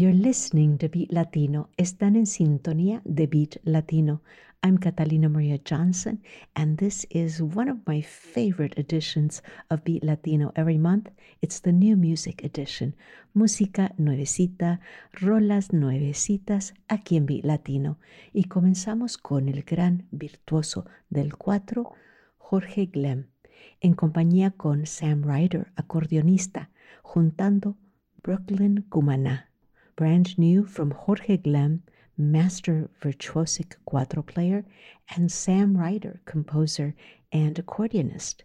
You're listening to Beat Latino. Están en sintonía de Beat Latino. I'm Catalina Maria Johnson, and this is one of my favorite editions of Beat Latino every month. It's the new music edition. Música nuevecita, rolas nuevecitas aquí en Beat Latino. Y comenzamos con el gran virtuoso del cuatro, Jorge Glem, en compañía con Sam Ryder, acordeonista, juntando Brooklyn Cumaná. Brand new from Jorge Glem, master virtuosic cuatro player, and Sam Ryder, composer and accordionist.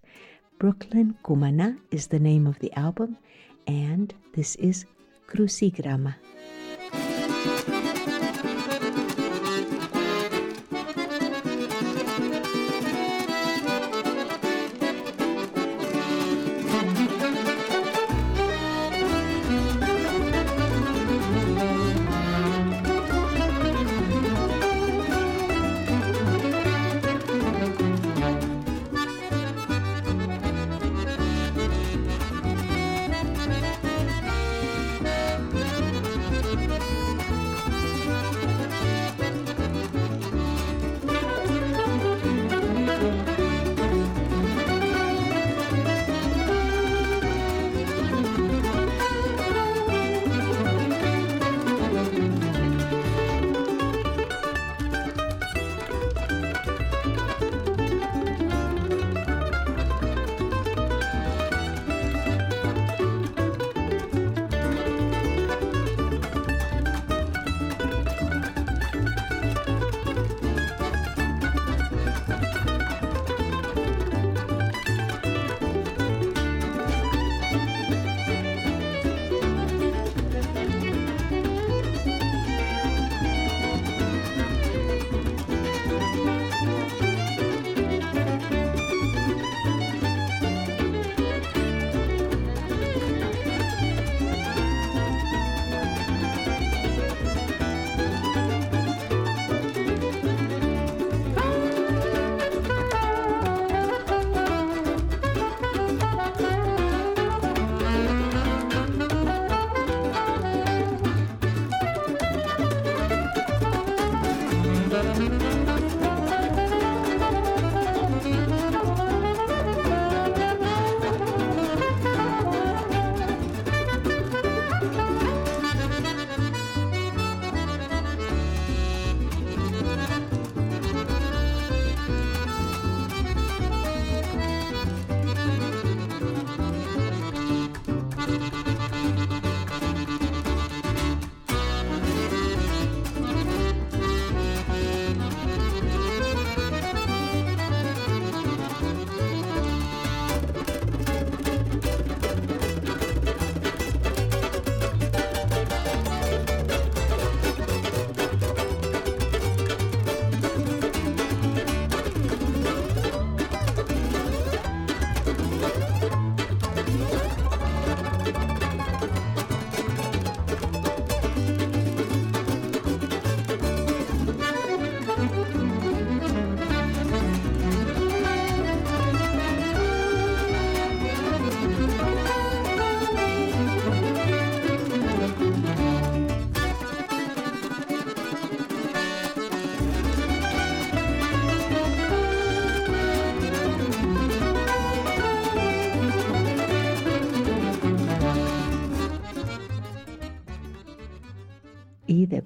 Brooklyn Cumana is the name of the album, and this is Crucigrama.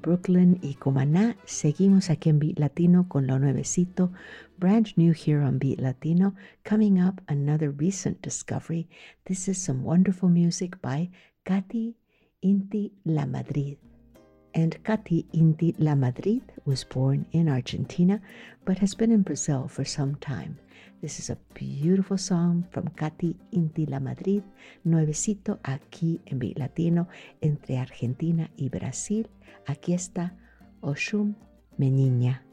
Brooklyn y Cumaná. Seguimos aquí en Beat Latino con lo nuevecito, brand new here on Beat Latino. Coming up, another recent discovery. This is some wonderful music by Katy Inti La Madrid. And Katy Inti La Madrid was born in Argentina but has been in Brazil for some time. This is a beautiful song from Katy Inti La Madrid, nuevecito aquí en Beat Latino entre Argentina y Brasil. Aquí está Oshum Meniña.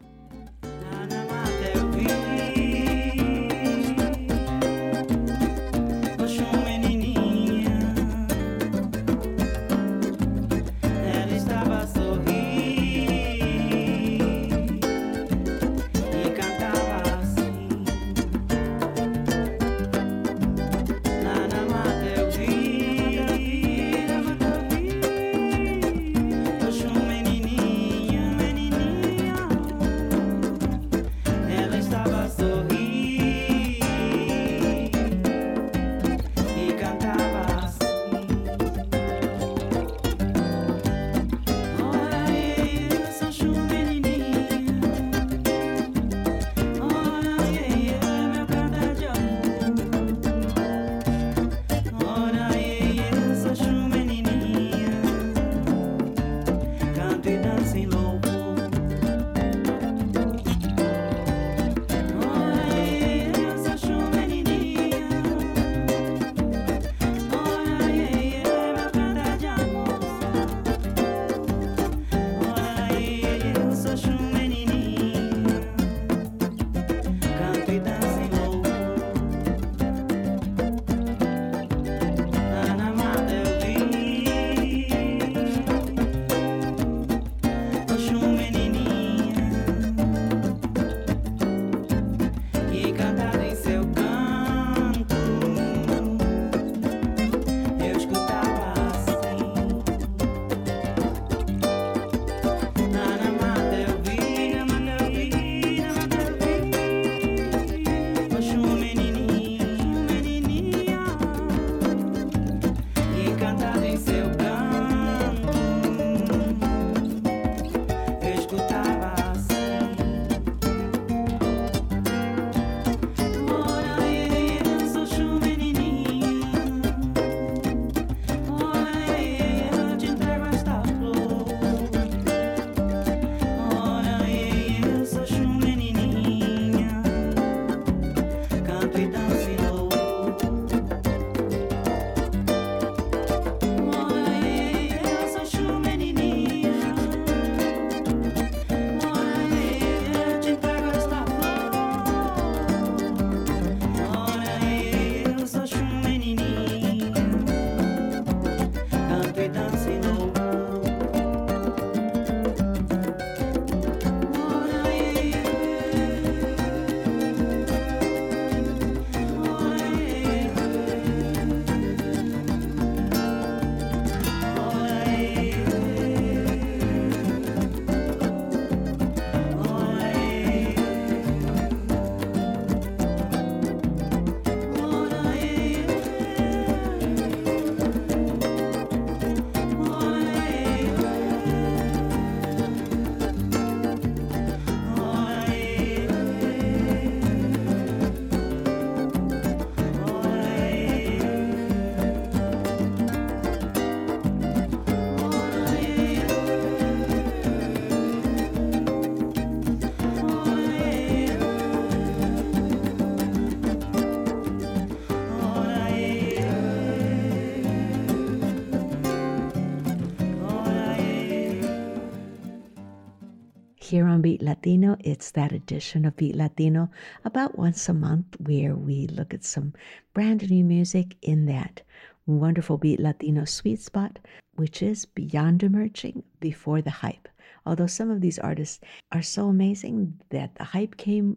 Here on Beat Latino, it's that edition of Beat Latino about once a month where we look at some brand new music in that wonderful Beat Latino sweet spot, which is beyond emerging before the hype. Although some of these artists are so amazing that the hype came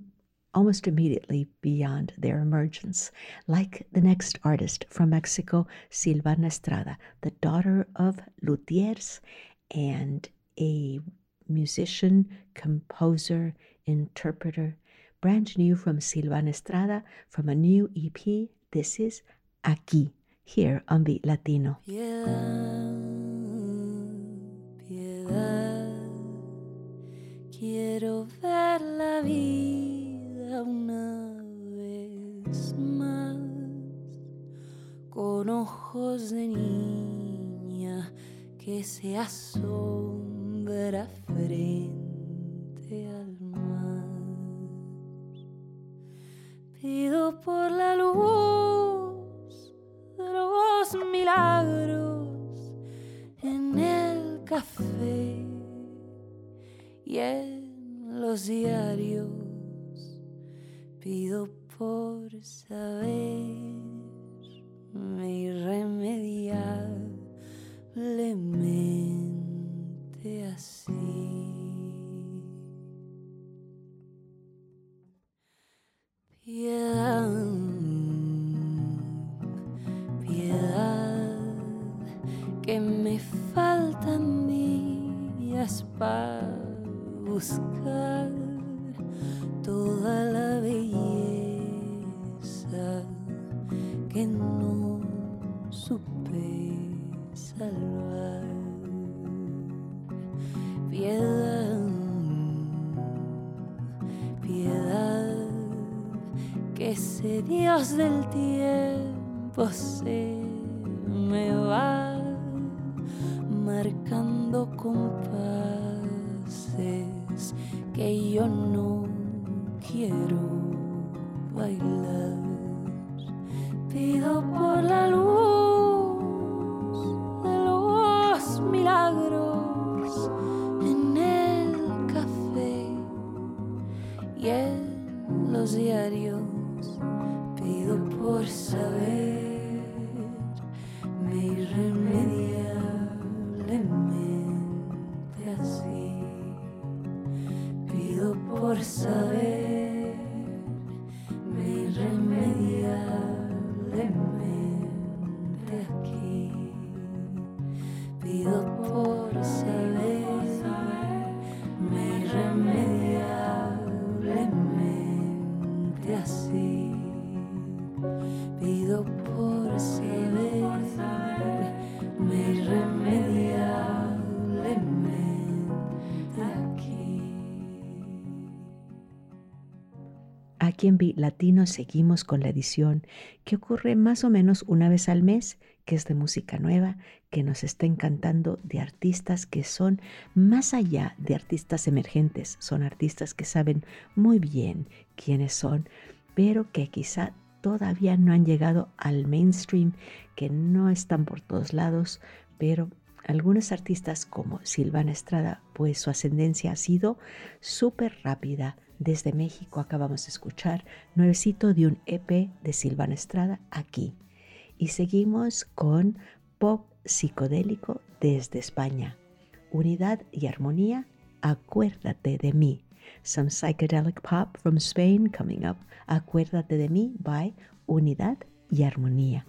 almost immediately beyond their emergence, like the next artist from Mexico, Silvana Estrada, the daughter of luthiers and a musician, composer, interpreter. Brand new from Silvana Estrada from a new EP. This is Aquí, here on Beat Latino. Piedad, quiero ver la vida una vez más con ojos de niña que se but I footing. força vem. Aquí en Latino seguimos con la edición que ocurre más o menos una vez al mes, que es de música nueva, que nos está encantando de artistas que son más allá de artistas emergentes, son artistas que saben muy bien quiénes son, pero que quizá todavía no han llegado al mainstream, que no están por todos lados, pero algunos artistas como Silvana Estrada, pues su ascendencia ha sido súper rápida. Desde México acabamos de escuchar nuevecito de un EP de Silvana Estrada aquí. Y seguimos con pop psicodélico desde España. Unidad y armonía, acuérdate de mí. Some psychedelic pop from Spain coming up. Acuérdate de mí by Unidad y Armonía.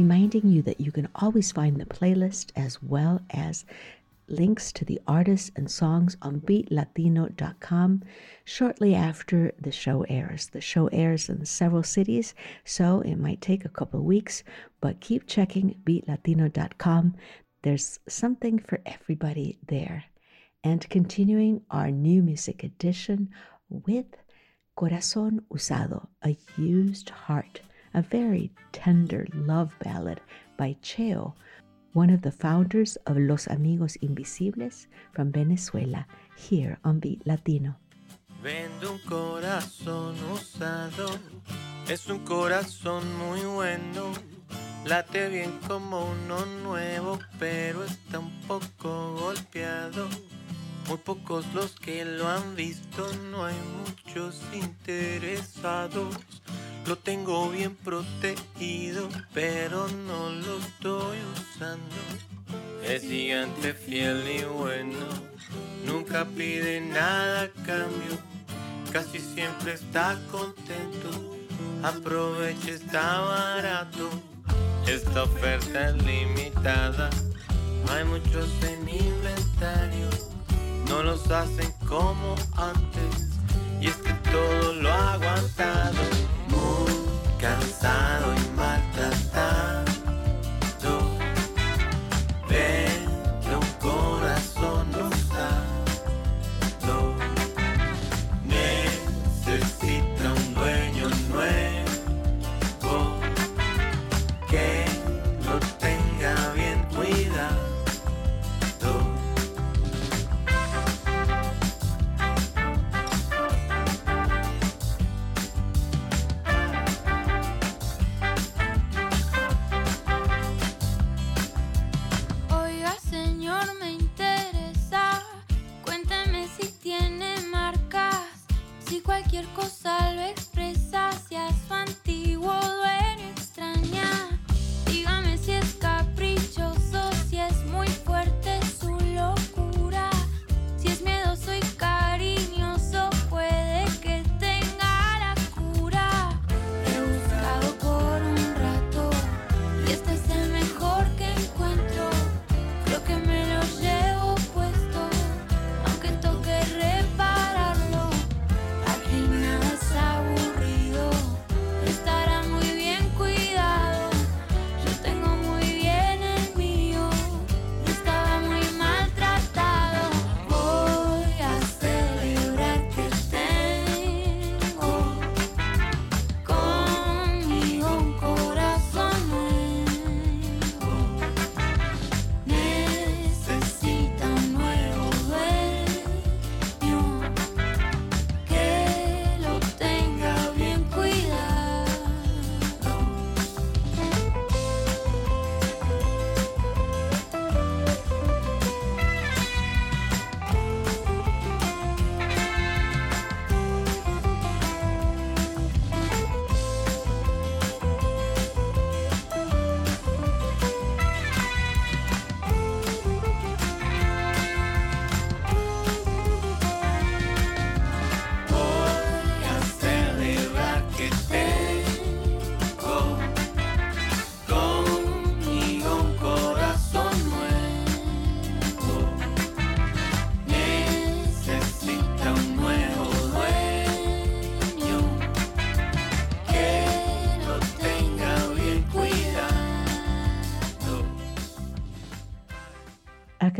Reminding you that you can always find the playlist as well as links to the artists and songs on beatlatino.com shortly after the show airs. The show airs in several cities, so it might take a couple weeks, but keep checking beatlatino.com. There's something for everybody there. And continuing our new music edition with Corazón Usado, a used heart, a very tender love ballad by Cheo, one of the founders of Los Amigos Invisibles from Venezuela, here on Beat Latino. Vendo un corazón usado, es un corazón muy bueno. Late bien como uno nuevo, pero está un poco golpeado. Muy pocos los que lo han visto, no hay muchos interesados. Lo tengo bien protegido, pero no lo estoy usando. Es gigante, fiel y bueno, nunca pide nada a cambio, casi siempre está contento. Aproveche, está barato, esta oferta es limitada. Hay muchos en inventario, no los hacen como antes, y es que todo lo ha aguantado. Muy cansado y maltratado.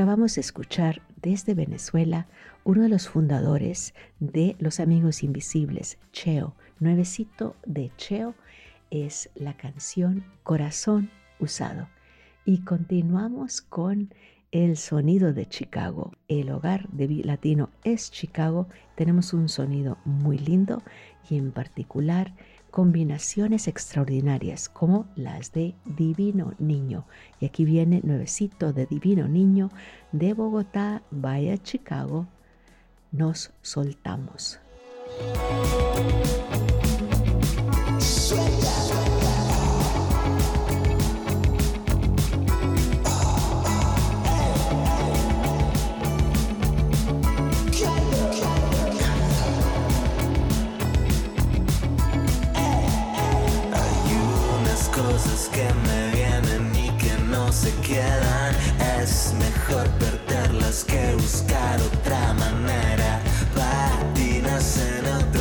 Acabamos de escuchar desde Venezuela uno de los fundadores de Los Amigos Invisibles, Cheo. Nuevecito de Cheo es la canción Corazón Usado. Y continuamos con el sonido de Chicago. El hogar de Latino es Chicago. Tenemos un sonido muy lindo y en particular combinaciones extraordinarias como las de Divino Niño. Y aquí viene nuevecito de Divino Niño de Bogotá, vaya Chicago. Nos soltamos. que me vienen y que no se quedan. Es mejor perderlas que buscar otra manera. Patinas en otro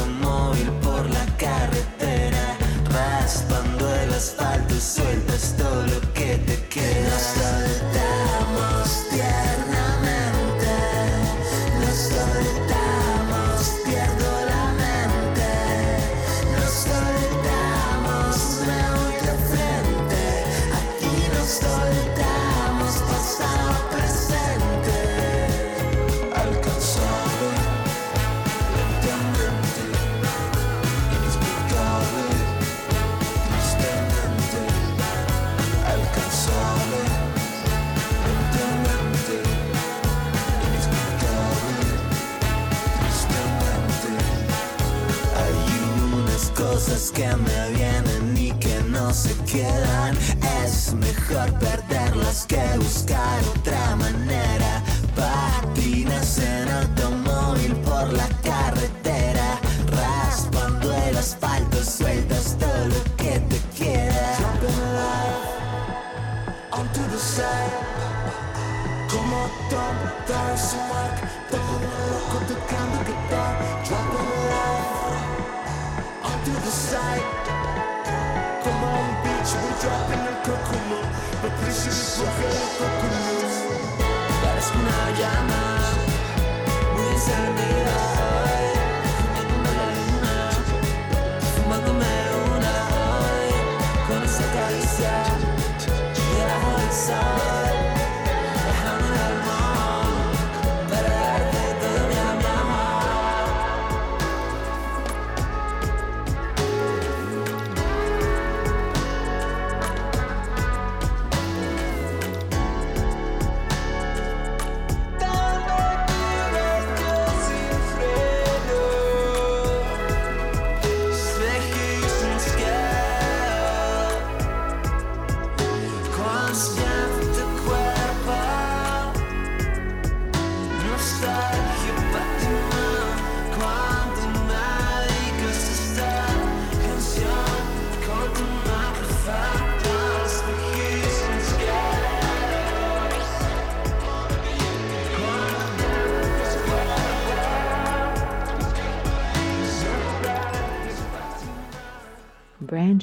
que me vienen y que no se quedan. Y coge el coconut. Parezco una llama muy encendida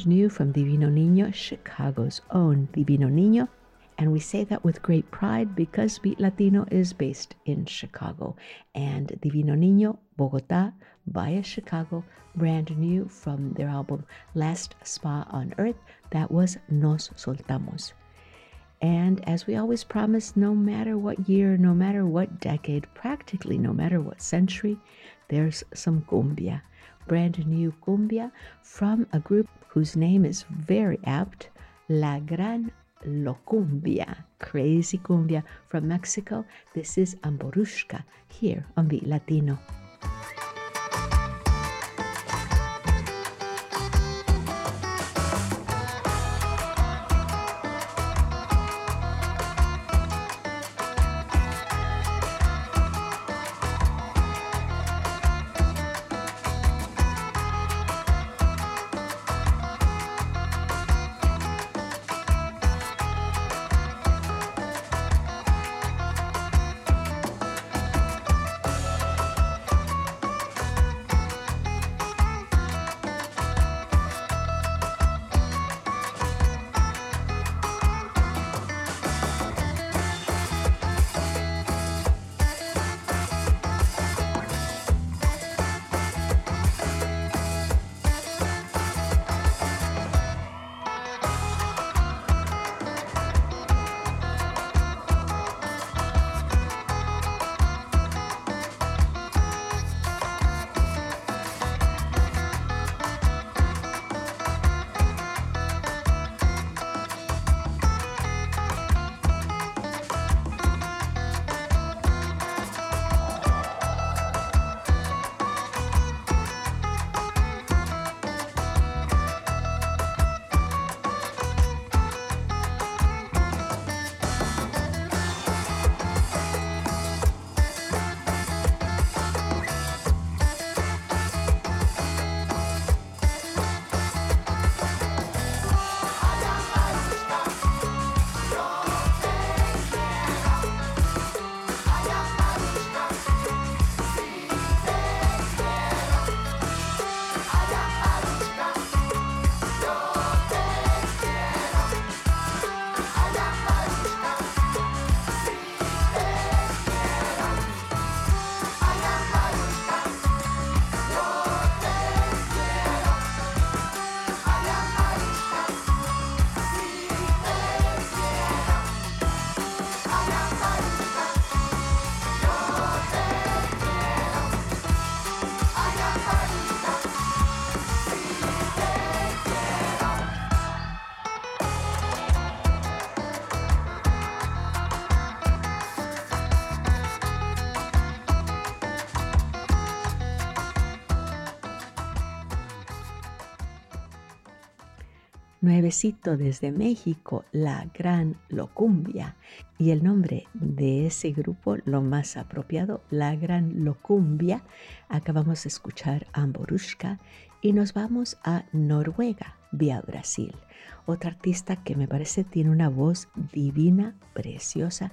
New from Divino Niño, Chicago's own Divino Niño. And we say that with great pride because Beat Latino is based in Chicago. And Divino Niño, Bogota, via Chicago, brand new from their album Last Spa on Earth. That was Nos Soltamos. And as we always promise, no matter what year, no matter what decade, practically no matter what century, there's some cumbia. Brand new cumbia from a group whose name is very apt La Gran Locumbia. Crazy cumbia from Mexico. This is Amborushka here on the Latino. Nuevecito desde México, la Gran Locumbia. Y el nombre de ese grupo, lo más apropiado, la Gran Locumbia. Acabamos de escuchar Amborushka y nos vamos a Noruega, vía Brasil. Otra artista que me parece tiene una voz divina, preciosa,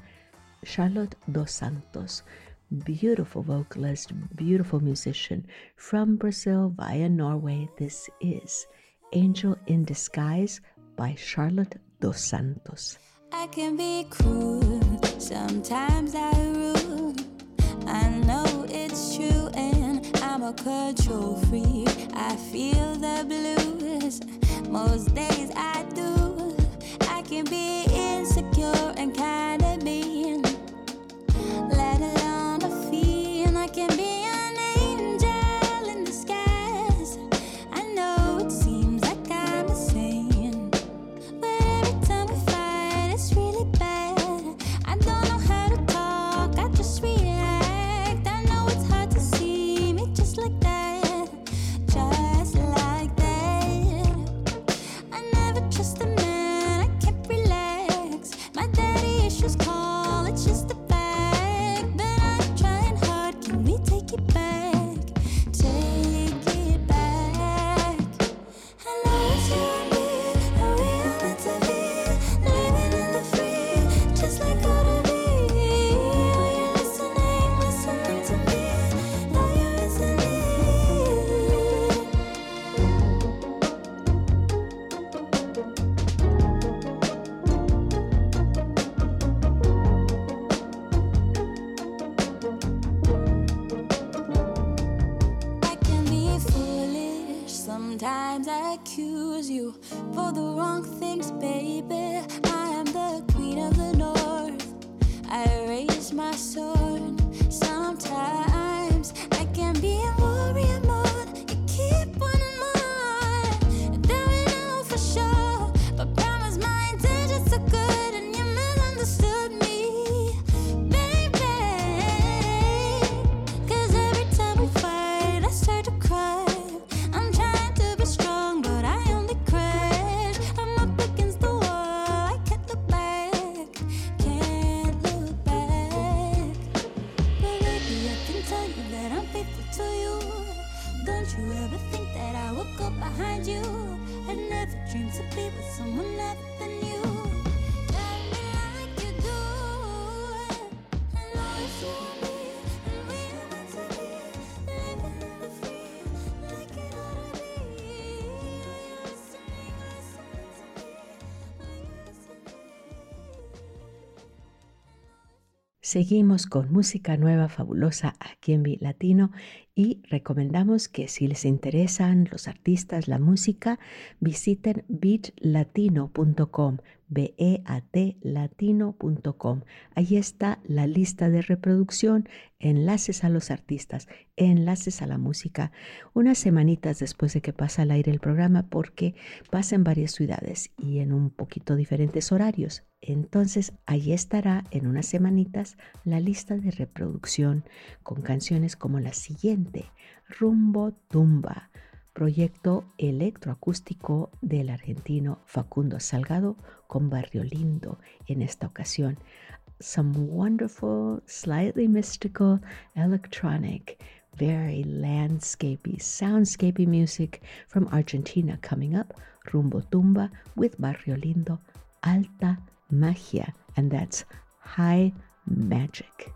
Charlotte Dos Santos. Beautiful vocalist, beautiful musician from Brazil via Norway. This is Angel in Disguise by Charlotte Dos Santos. I can be cruel, sometimes I rule. I know it's true, and I'm a control freak. I feel the blues most days I do. I can be insecure and kinda mean, Seguimos con música nueva fabulosa aquí en Beat Latino y recomendamos que si les interesan los artistas, la música, visiten beatlatino.com, b e latino.com. Ahí está la lista de reproducción, enlaces a los artistas, enlaces a la música, unas semanitas después de que pasa al aire el programa porque pasa en varias ciudades y en un poquito diferentes horarios. Entonces ahí estará en unas semanitas la lista de reproducción con canciones como la siguiente, Rumbo Tumba, proyecto electroacústico del argentino Facundo Salgado con Barrio Lindo en esta ocasión. Some wonderful, slightly mystical, electronic, very landscapey, soundscapey music from Argentina coming up. Rumbo Tumba with Barrio Lindo, Alta Magia, and that's high magic.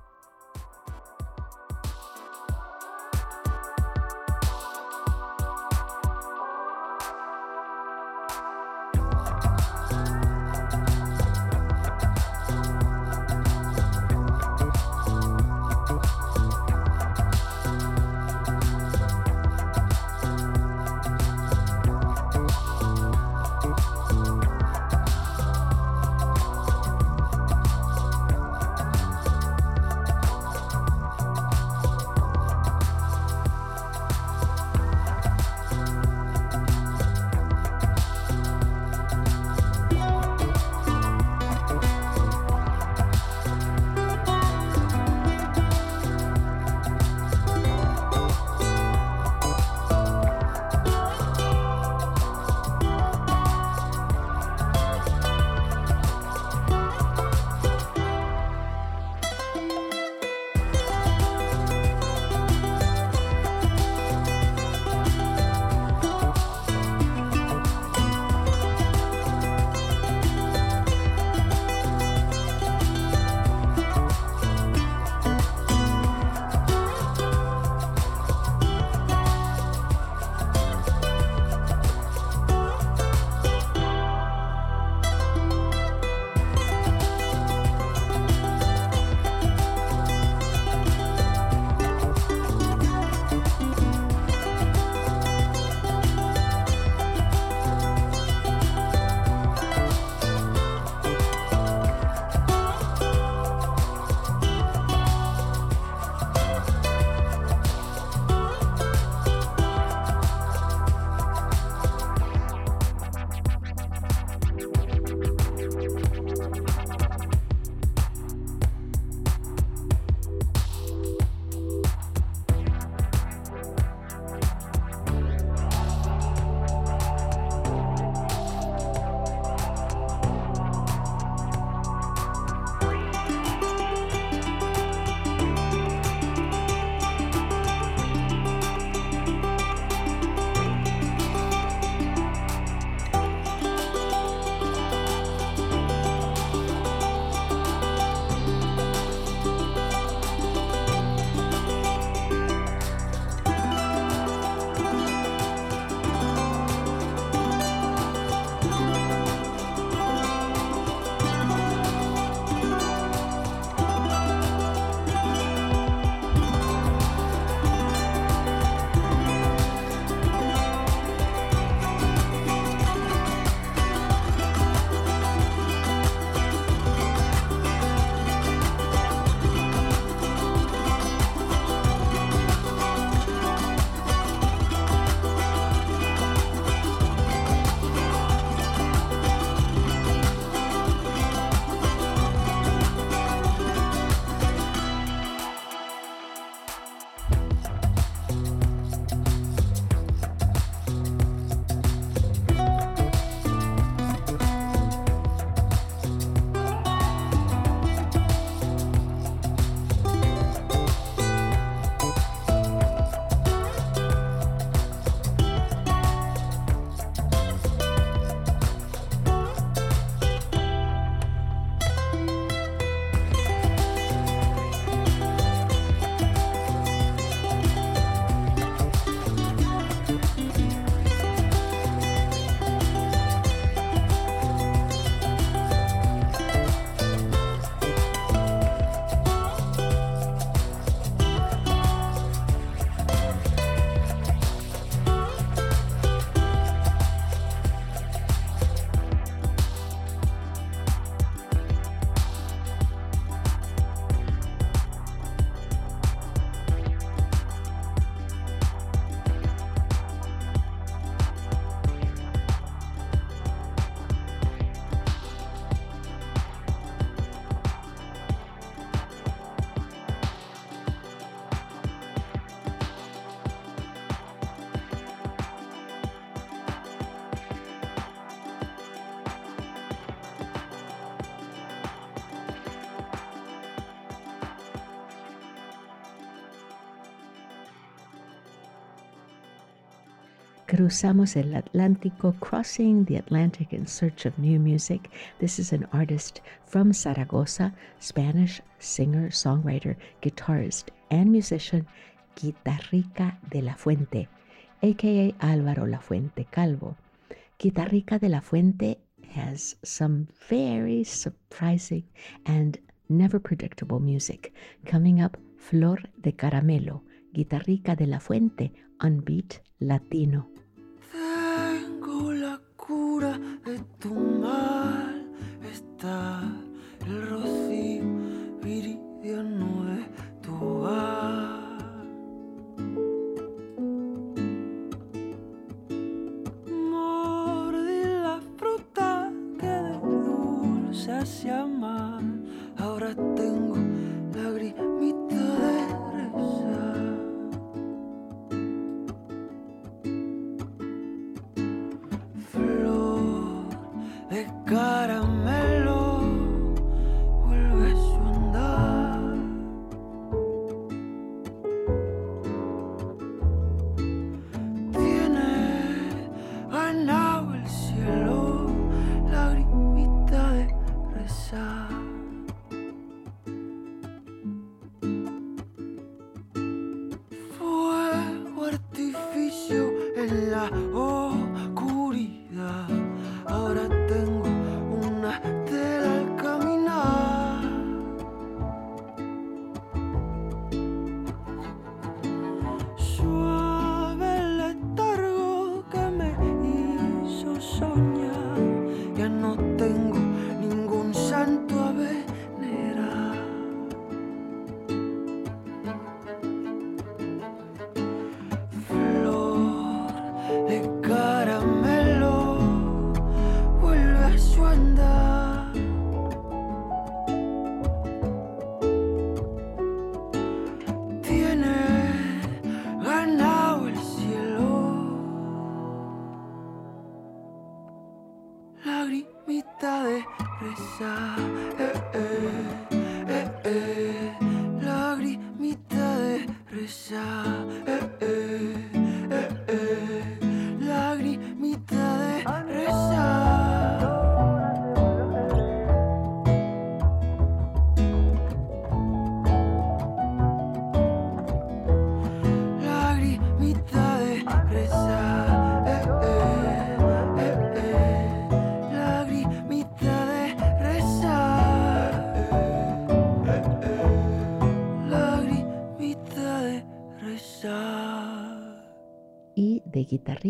Cruzamos el Atlántico, crossing the Atlantic in search of new music. This is an artist from Zaragoza, Spanish singer, songwriter, guitarist, and musician, Guitarrica de la Fuente, aka Álvaro La Fuente Calvo. Guitarrica de la Fuente has some very surprising and never predictable music. Coming up, Flor de Caramelo, Guitarrica de la Fuente on Beat Latino. 懂吗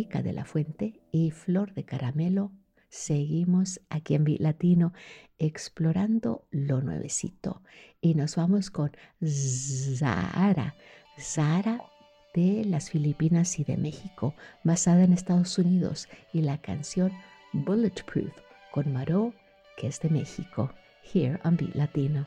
De la Fuente y Flor de Caramelo, seguimos aquí en Latino explorando lo nuevecito. Y nos vamos con Zara. Zara de las Filipinas y de México, basada en Estados Unidos, y la canción Bulletproof con Maró, que es de México, here on Beat Latino.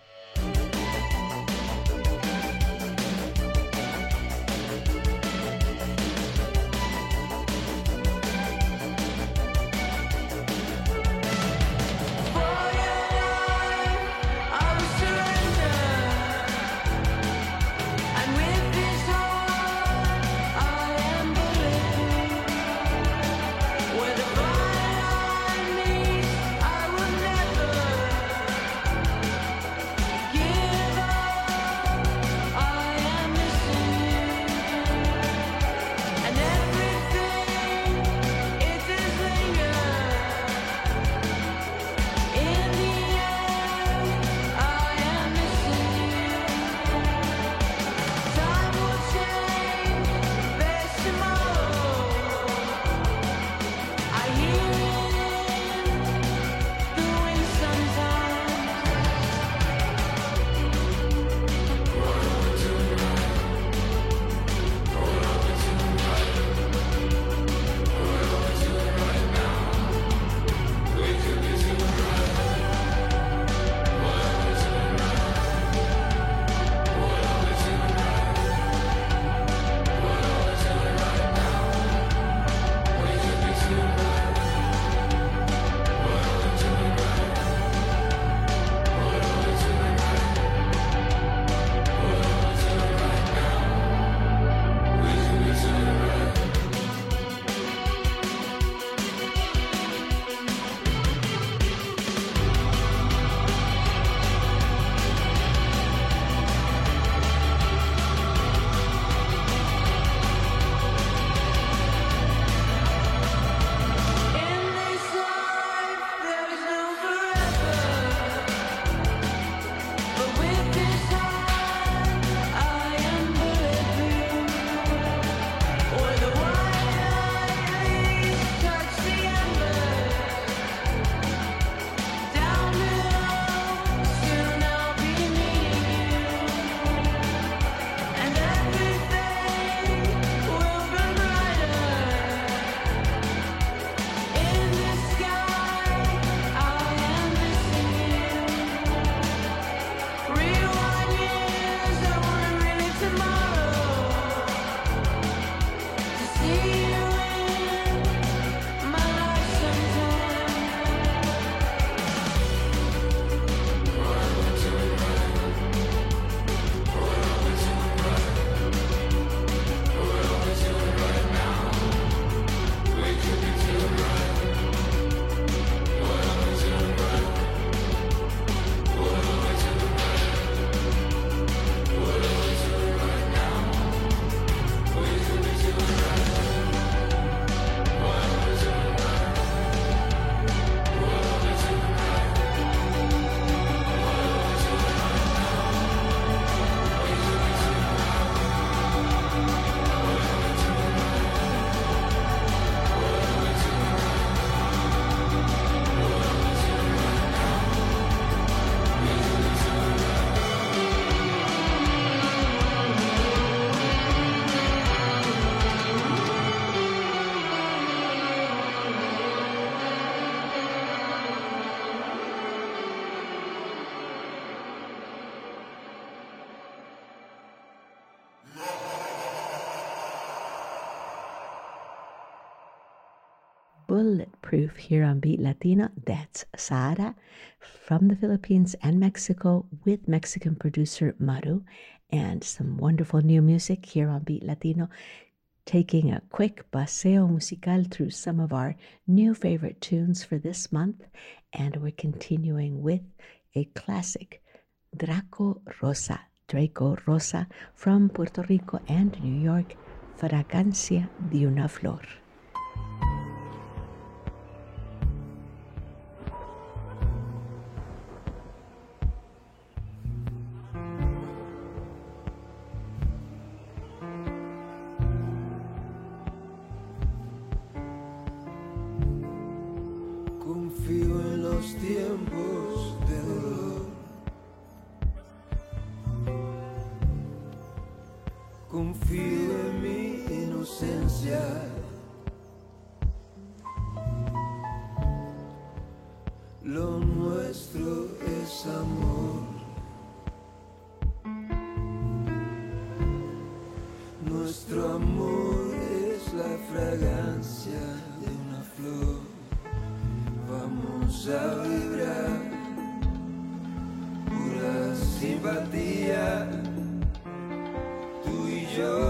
Bulletproof here on Beat Latino. That's Sara from the Philippines and Mexico with Mexican producer Maru and some wonderful new music here on Beat Latino. Taking a quick paseo musical through some of our new favorite tunes for this month, and we're continuing with a classic, Draco Rosa, Draco Rosa from Puerto Rico and New York, Fragancia de una Flor. you.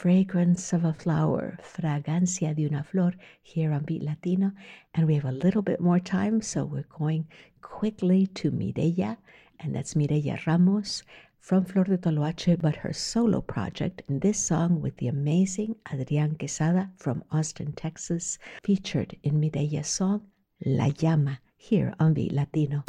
fragrance of a flower, fragancia de una flor, here on Beat Latino. And we have a little bit more time, so we're going quickly to Mireya, and that's Mireya Ramos from Flor de Toloache, but her solo project in this song with the amazing Adrián Quesada from Austin, Texas, featured in Mireya's song La Llama here on Beat Latino.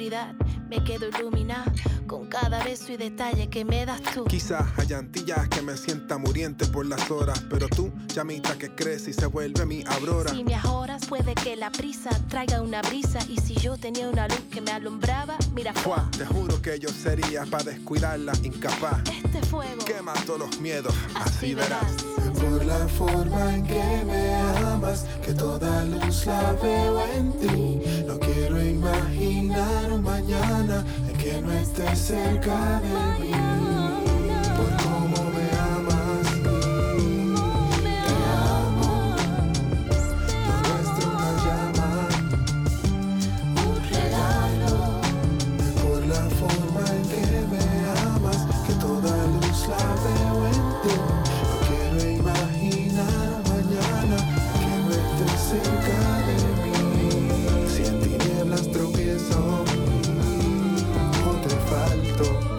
Oscuridad me quedo iluminada con cada beso y detalle que me das tú. Quizás hay antillas que me sienta muriente por las horas, pero tú, llamita que crece y se vuelve mi aurora. Si me horas puede que la prisa traiga una brisa y si yo tenía una luz que me alumbraba, mira Fua, te juro que yo sería para descuidarla incapaz. Este fuego quema todos los miedos, así, Así verás. Por la forma en que me amas, que toda luz la veo en ti. No quiero imaginar un mañana en que no estés cerca de mí. Falto,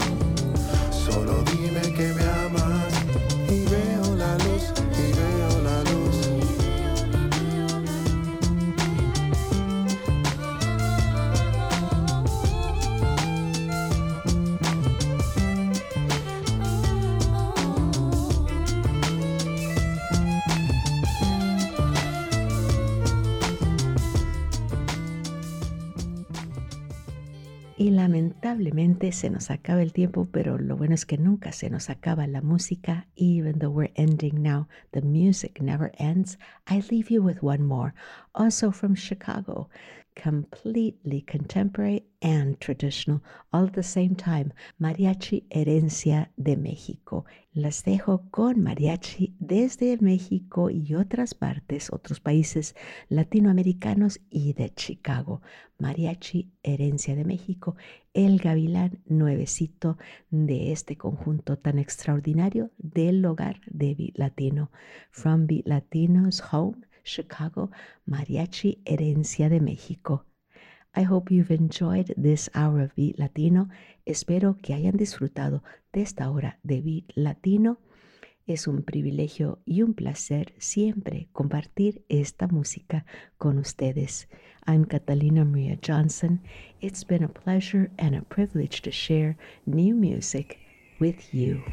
Y lamentablemente se nos acaba el tiempo, pero lo bueno es que nunca se nos acaba la música. Even though we're ending now, the music never ends. I leave you with one more, also from Chicago. Completely contemporary and traditional, all at the same time. Mariachi Herencia de México. Las dejo con mariachi desde México y otras partes, otros países latinoamericanos y de Chicago. Mariachi Herencia de México, el gavilán nuevecito de este conjunto tan extraordinario del hogar de Latino. From Latinos Home, Chicago, Mariachi Herencia de México. I hope you've enjoyed this hour of Beat Latino. Espero que hayan disfrutado de esta hora de Beat Latino. Es un privilegio y un placer siempre compartir esta música con ustedes. I'm Catalina Maria Johnson. It's been a pleasure and a privilege to share new music with you.